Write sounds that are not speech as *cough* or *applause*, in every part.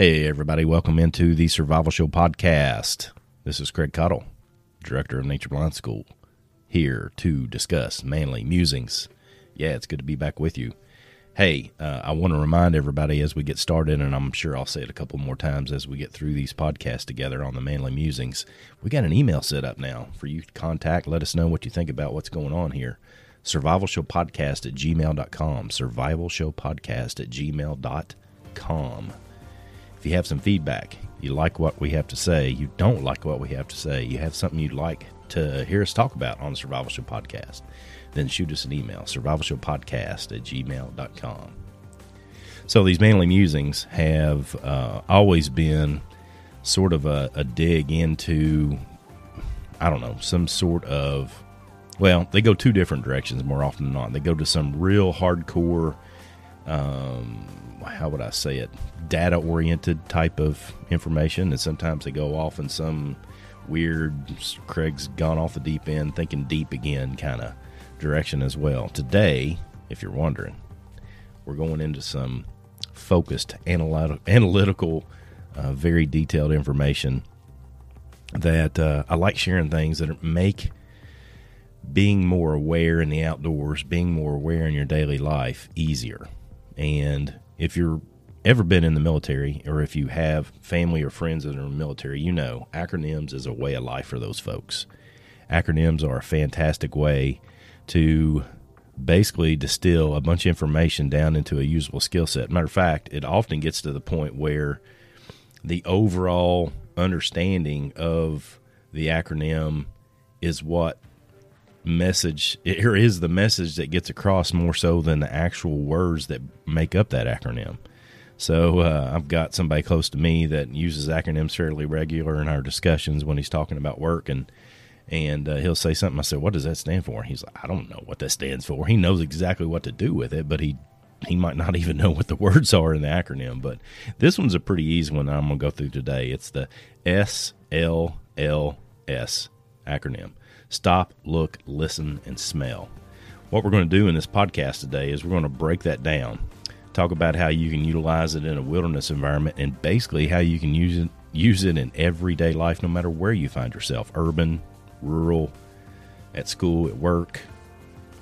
Hey, everybody, welcome into the Survival Show podcast. This is Craig Caudill, Director of Nature Reliance School, here to discuss manly musings. Yeah, it's good to be back with you. Hey, uh, I want to remind everybody as we get started, and I'm sure I'll say it a couple more times as we get through these podcasts together on the manly musings. We got an email set up now for you to contact. Let us know what you think about what's going on here. Survival Show Podcast at gmail.com. Survival Show Podcast at gmail.com. If you have some feedback, you like what we have to say, you don't like what we have to say, you have something you'd like to hear us talk about on the Survival Show Podcast, then shoot us an email, survivalshowpodcast at gmail.com. So these manly musings have uh, always been sort of a, a dig into, I don't know, some sort of, well, they go two different directions more often than not. They go to some real hardcore, um, how would I say it, data oriented type of information, and sometimes they go off in some weird, Craig's gone off the deep end, thinking deep again kind of direction as well. Today, if you're wondering, we're going into some focused, analytical, analytical uh, very detailed information that uh, I like sharing things that make being more aware in the outdoors, being more aware in your daily life easier. And if you're ever been in the military or if you have family or friends that are in the military, you know acronyms is a way of life for those folks. Acronyms are a fantastic way to basically distill a bunch of information down into a usable skill set. Matter of fact, it often gets to the point where the overall understanding of the acronym is what message or is the message that gets across more so than the actual words that make up that acronym. So uh, I've got somebody close to me that uses acronyms fairly regular in our discussions when he's talking about work, and and uh, he'll say something. I said, "What does that stand for?" He's like, "I don't know what that stands for." He knows exactly what to do with it, but he he might not *laughs* even know what the words are in the acronym. But this one's a pretty easy one. I'm gonna go through today. It's the S L L S acronym: Stop, Look, Listen, and Smell. What we're going to do in this podcast today is we're going to break that down. Talk about how you can utilize it in a wilderness environment and basically how you can use it use it in everyday life no matter where you find yourself urban rural at school at work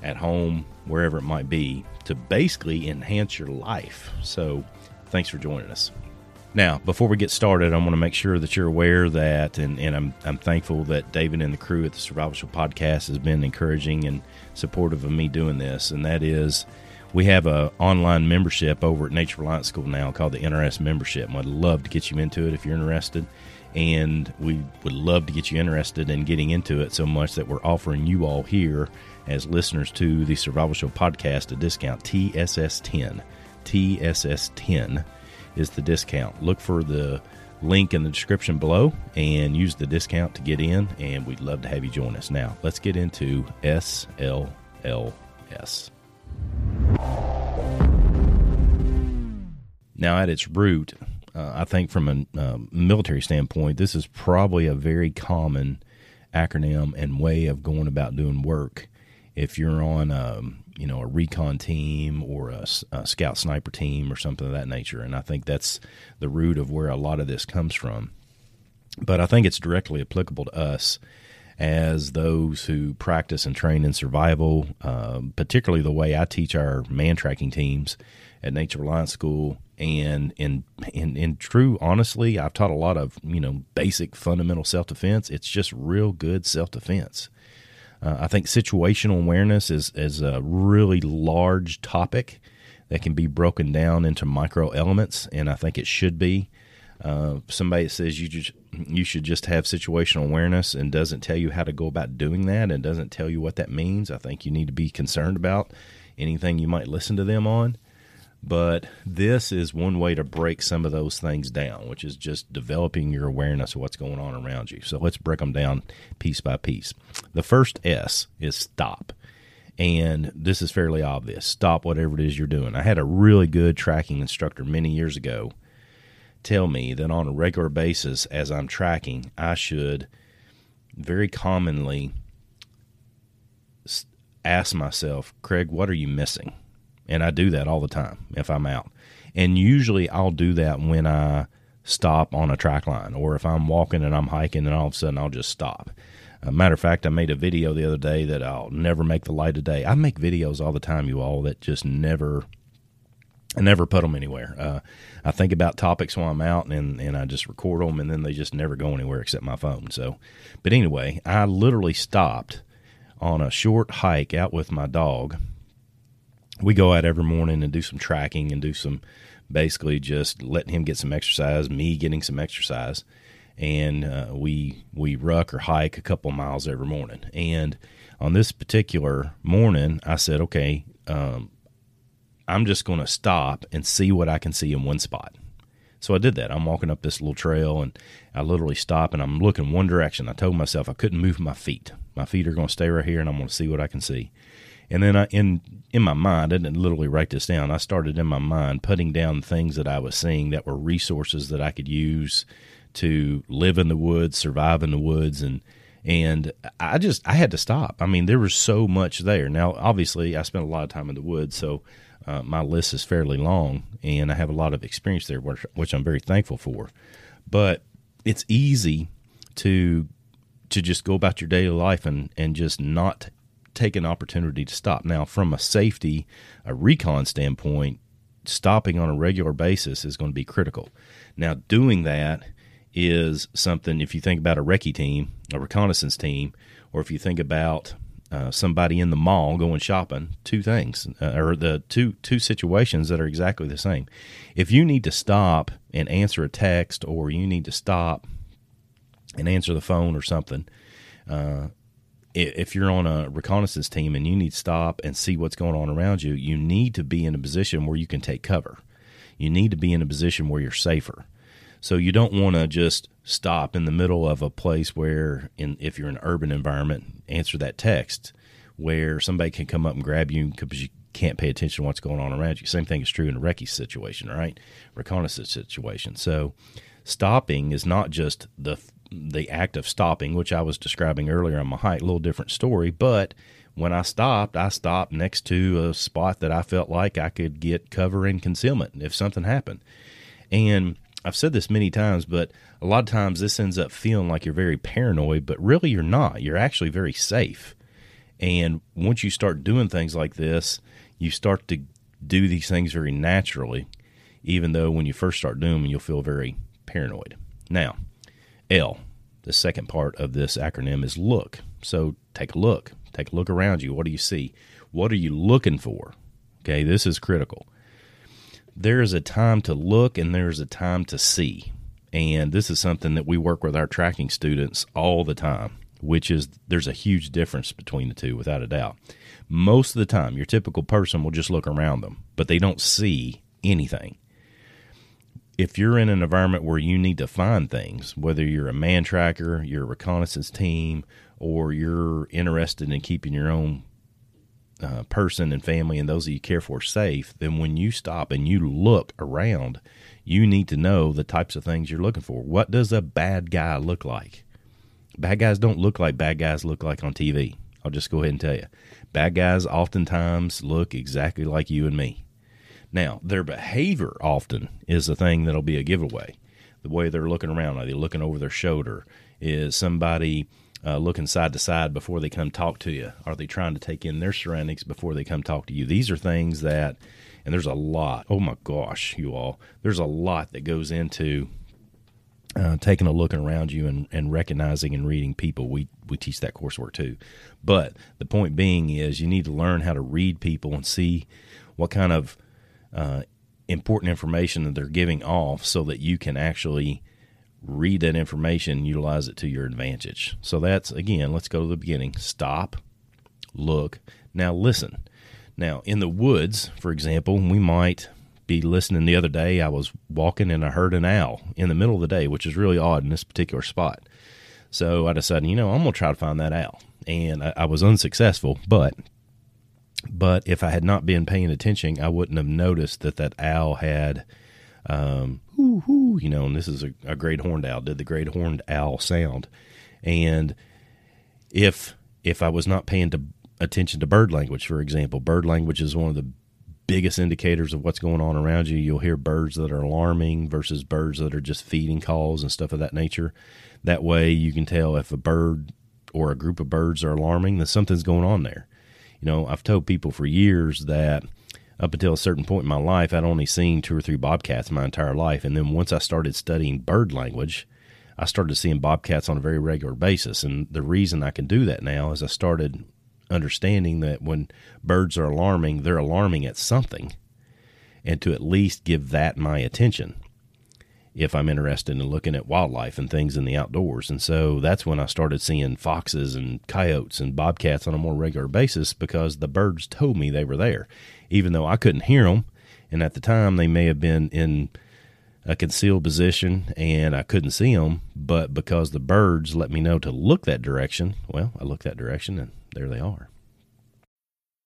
at home wherever it might be to basically enhance your life. So thanks for joining us now before we get started i want to make sure that you're aware that and, and I'm, I'm thankful that david and the crew at the survival show podcast has been encouraging and supportive of me doing this and that is we have a online membership over at Nature Reliance School now called the NRS membership. And I'd love to get you into it if you're interested. And we would love to get you interested in getting into it so much that we're offering you all here as listeners to the Survival Show podcast a discount TSS10. TSS10 is the discount. Look for the link in the description below and use the discount to get in. And we'd love to have you join us. Now, let's get into SLLS. Now, at its root, uh, I think from a uh, military standpoint, this is probably a very common acronym and way of going about doing work. If you're on, um, you know, a recon team or a, a scout sniper team or something of that nature, and I think that's the root of where a lot of this comes from. But I think it's directly applicable to us as those who practice and train in survival, uh, particularly the way I teach our man tracking teams at Nature Reliance School. And in, in in true, honestly, I've taught a lot of you know basic fundamental self defense. It's just real good self defense. Uh, I think situational awareness is is a really large topic that can be broken down into micro elements, and I think it should be. Uh, somebody says you just you should just have situational awareness and doesn't tell you how to go about doing that and doesn't tell you what that means. I think you need to be concerned about anything you might listen to them on. But this is one way to break some of those things down, which is just developing your awareness of what's going on around you. So let's break them down piece by piece. The first S is stop. And this is fairly obvious. Stop whatever it is you're doing. I had a really good tracking instructor many years ago tell me that on a regular basis, as I'm tracking, I should very commonly ask myself, Craig, what are you missing? And I do that all the time if I'm out. And usually I'll do that when I stop on a track line or if I'm walking and I'm hiking and all of a sudden I'll just stop. A matter of fact, I made a video the other day that I'll never make the light of day. I make videos all the time, you all, that just never, I never put them anywhere. Uh, I think about topics while I'm out and, and I just record them and then they just never go anywhere except my phone. So, but anyway, I literally stopped on a short hike out with my dog we go out every morning and do some tracking and do some basically just letting him get some exercise, me getting some exercise, and uh, we we ruck or hike a couple miles every morning. And on this particular morning, I said, okay, um, I'm just going to stop and see what I can see in one spot. So I did that. I'm walking up this little trail and I literally stop and I'm looking one direction. I told myself I couldn't move my feet. My feet are going to stay right here and I'm going to see what I can see. And then I, in in my mind, I didn't literally write this down. I started in my mind putting down things that I was seeing that were resources that I could use to live in the woods, survive in the woods, and and I just I had to stop. I mean, there was so much there. Now, obviously, I spent a lot of time in the woods, so uh, my list is fairly long, and I have a lot of experience there, which, which I'm very thankful for. But it's easy to to just go about your daily life and and just not take an opportunity to stop. Now, from a safety, a recon standpoint, stopping on a regular basis is going to be critical. Now, doing that is something, if you think about a recce team, a reconnaissance team, or if you think about uh, somebody in the mall going shopping, two things, uh, or the two two situations that are exactly the same. If you need to stop and answer a text, or you need to stop and answer the phone or something, uh, if you're on a reconnaissance team and you need to stop and see what's going on around you, you need to be in a position where you can take cover. You need to be in a position where you're safer. So you don't want to just stop in the middle of a place where, in, if you're in an urban environment, answer that text where somebody can come up and grab you because you can't pay attention to what's going on around you. Same thing is true in a recce situation, right? Reconnaissance situation. So stopping is not just the the act of stopping, which I was describing earlier on my hike, a little different story. But when I stopped, I stopped next to a spot that I felt like I could get cover and concealment if something happened. And I've said this many times, but a lot of times this ends up feeling like you're very paranoid, but really you're not. You're actually very safe. And once you start doing things like this, you start to do these things very naturally, even though when you first start doing them, you'll feel very paranoid. Now, L, the second part of this acronym is look. So take a look. Take a look around you. What do you see? What are you looking for? Okay, this is critical. There is a time to look and there's a time to see. And this is something that we work with our tracking students all the time, which is there's a huge difference between the two, without a doubt. Most of the time, your typical person will just look around them, but they don't see anything if you're in an environment where you need to find things, whether you're a man tracker, you're a reconnaissance team, or you're interested in keeping your own uh, person and family and those that you care for safe, then when you stop and you look around, you need to know the types of things you're looking for. What does a bad guy look like? Bad guys don't look like bad guys look like on TV. I'll just go ahead and tell you. Bad guys oftentimes look exactly like you and me. Now, their behavior often is the thing that'll be a giveaway. The way they're looking around, are they looking over their shoulder? Is somebody uh, looking side to side before they come talk to you? Are they trying to take in their surroundings before they come talk to you? These are things that, and there's a lot. Oh my gosh, you all, there's a lot that goes into uh, taking a look around you and, and recognizing and reading people. We we teach that coursework too. But the point being is you need to learn how to read people and see what kind of uh, important information that they're giving off so that you can actually read that information utilize it to your advantage. So that's again, let's go to the beginning. Stop, look, now listen. Now, in the woods, for example, we might be listening the other day. I was walking and I heard an owl in the middle of the day, which is really odd in this particular spot. So I decided, you know, I'm going to try to find that owl. And I, I was unsuccessful, but but if I had not been paying attention, I wouldn't have noticed that that owl had, um, hoo, hoo, you know, and this is a, a great horned owl, did the great horned owl sound. And if if I was not paying to attention to bird language, for example, bird language is one of the biggest indicators of what's going on around you. You'll hear birds that are alarming versus birds that are just feeding calls and stuff of that nature. That way, you can tell if a bird or a group of birds are alarming, then something's going on there. You know, I've told people for years that up until a certain point in my life, I'd only seen two or three bobcats my entire life. And then once I started studying bird language, I started seeing bobcats on a very regular basis. And the reason I can do that now is I started understanding that when birds are alarming, they're alarming at something, and to at least give that my attention if I'm interested in looking at wildlife and things in the outdoors. And so that's when I started seeing foxes and coyotes and bobcats on a more regular basis because the birds told me they were there, even though I couldn't hear them. And at the time, they may have been in a concealed position and I couldn't see them, but because the birds let me know to look that direction, well, I looked that direction and there they are.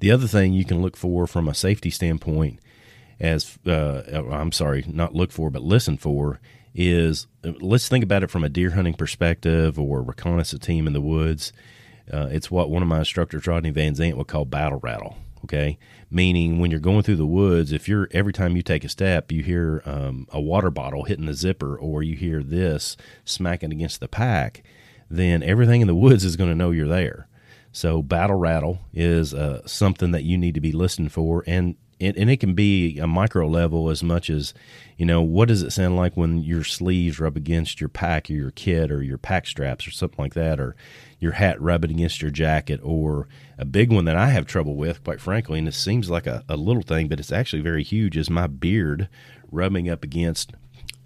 The other thing you can look for from a safety standpoint, as uh, I'm sorry, not look for, but listen for, is let's think about it from a deer hunting perspective or reconnaissance team in the woods. Uh, it's what one of my instructors, Rodney Van Zant, would call battle rattle. Okay, meaning when you're going through the woods, if you're every time you take a step, you hear um, a water bottle hitting the zipper, or you hear this smacking against the pack, then everything in the *laughs* woods is going to know you're there. So battle rattle is uh, something that you need to be listening for, and it, and it can be a micro level as much as you know what does it sound like when your sleeves rub against your pack or your kit or your pack straps or something like that, or your hat rubbing against your jacket, or a big one that I have trouble with, quite frankly, and it seems like a, a little thing, but it's actually very huge, is my beard rubbing up against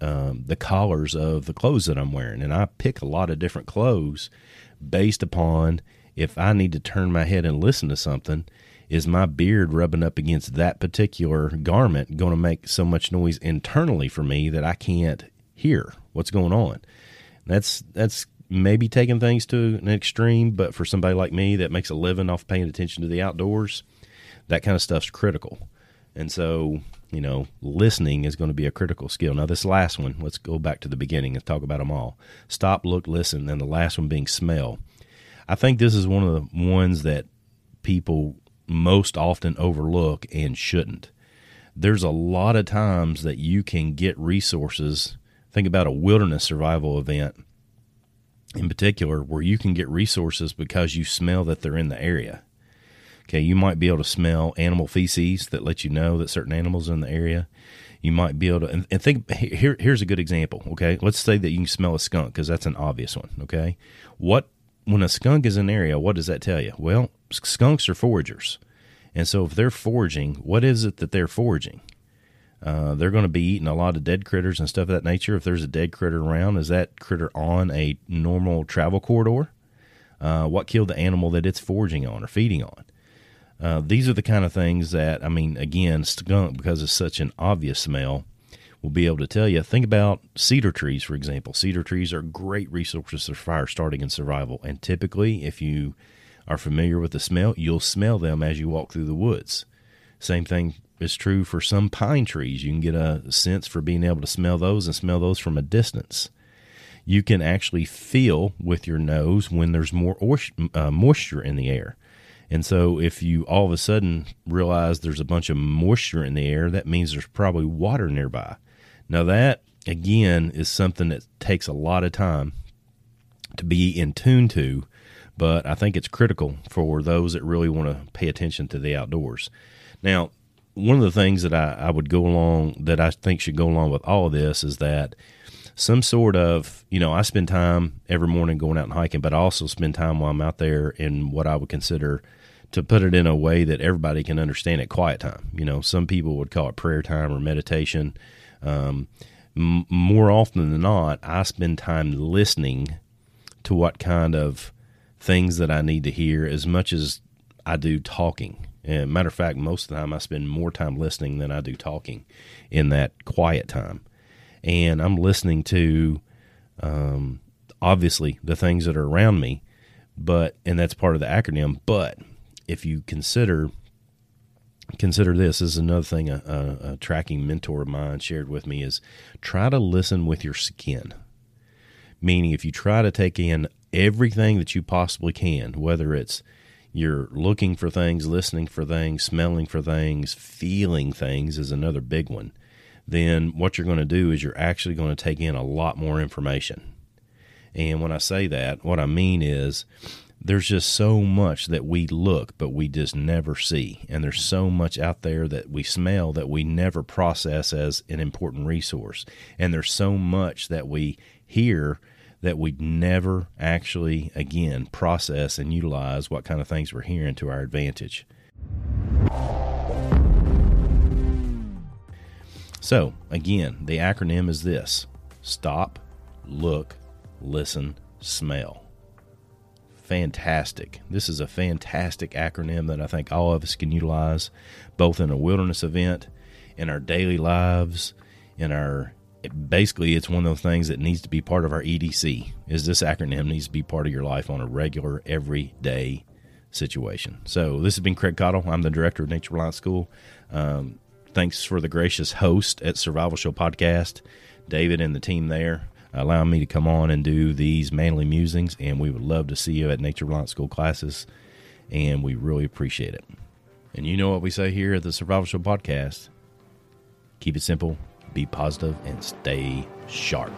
um, the collars of the clothes that I'm wearing, and I pick a lot of different clothes based upon if I need to turn my head and listen to something, is my beard rubbing up against that particular garment going to make so much noise internally for me that I can't hear what's going on? That's that's maybe taking things to an extreme, but for somebody like me that makes a living off paying attention to the outdoors, that kind of stuff's critical. And so, you know, listening is going to be a critical skill. Now, this last one, let's go back to the beginning and talk about them all. Stop, look, listen, and the last one being smell. I think this is one of the ones that people most often overlook and shouldn't. There's a lot of times that you can get resources. Think about a wilderness survival event in particular, where you can get resources because you smell that they're in the area. Okay, you might be able to smell animal feces that let you know that certain animals are in the area. You might be able to, and, and think here. Here's a good example. Okay, let's say that you can smell a skunk because that's an obvious one. Okay, what when a skunk is in an area, what does that tell you? Well, skunks are foragers. And so if they're foraging, what is it that they're foraging? Uh, they're going to be eating a lot of dead critters and stuff of that nature. If there's a dead critter around, is that critter on a normal travel corridor? Uh, what killed the animal that it's foraging on or feeding on? Uh, these are the kind of things that, I mean, again, skunk, because it's such an obvious smell, will be able to tell you. Think about cedar trees, for example. Cedar trees are great resources for fire starting and survival. And typically, if you are familiar with the smell, you'll smell them as you walk through the woods. Same thing is true for some pine trees. You can get a sense for being able to smell those and smell those from a distance. You can actually feel with your nose when there's more uh, moisture in the air. And so, if you all of a sudden realize there's a bunch of moisture in the air, that means there's probably water nearby. Now, that again is something that takes a lot of time to be in tune to, but I think it's critical for those that really want to pay attention to the outdoors. Now, one of the things that I, I would go along that I think should go along with all of this is that some sort of, you know, I spend time every morning going out and hiking, but I also spend time while I'm out there in what I would consider to put it in a way that everybody can understand it quiet time. You know, some people would call it prayer time or meditation. Um, m- more often than not, I spend time listening to what kind of things that I need to hear as much as I do talking. And matter of fact, most of the time I spend more time listening than I do talking in that quiet time. And I'm listening to um, obviously the things that are around me, but and that's part of the acronym. But if you consider consider this, this is another thing a, a, a tracking mentor of mine shared with me is try to listen with your skin. Meaning, if you try to take in everything that you possibly can, whether it's you're looking for things, listening for things, smelling for things, feeling things is another big one. Then what you're going to do is you're actually going to take in a lot more information. And when I say that, what I mean is there's just so much that we look, but we just never see. And there's so much out there that we smell that we never process as an important resource. And there's so much that we hear that we never actually, again, process and utilize what kind of things we're hearing to our advantage. So, again, the acronym is this stop, look, listen, smell. Fantastic. This is a fantastic acronym that I think all of us can utilize both in a wilderness event, in our daily lives, in our basically it's one of those things that needs to be part of our EDC. Is this acronym needs to be part of your life on a regular, everyday situation. So this has been Craig Caudill. I'm the director of Nature Reliance School. Um, thanks for the gracious host at Survival Show Podcast, David and the team there, allowing me to come on and do these manly musings. And we would love to see you at Nature Reliance School classes, and we really appreciate it. And you know what we say here at the Survival Show Podcast keep it simple, be positive, and stay sharp.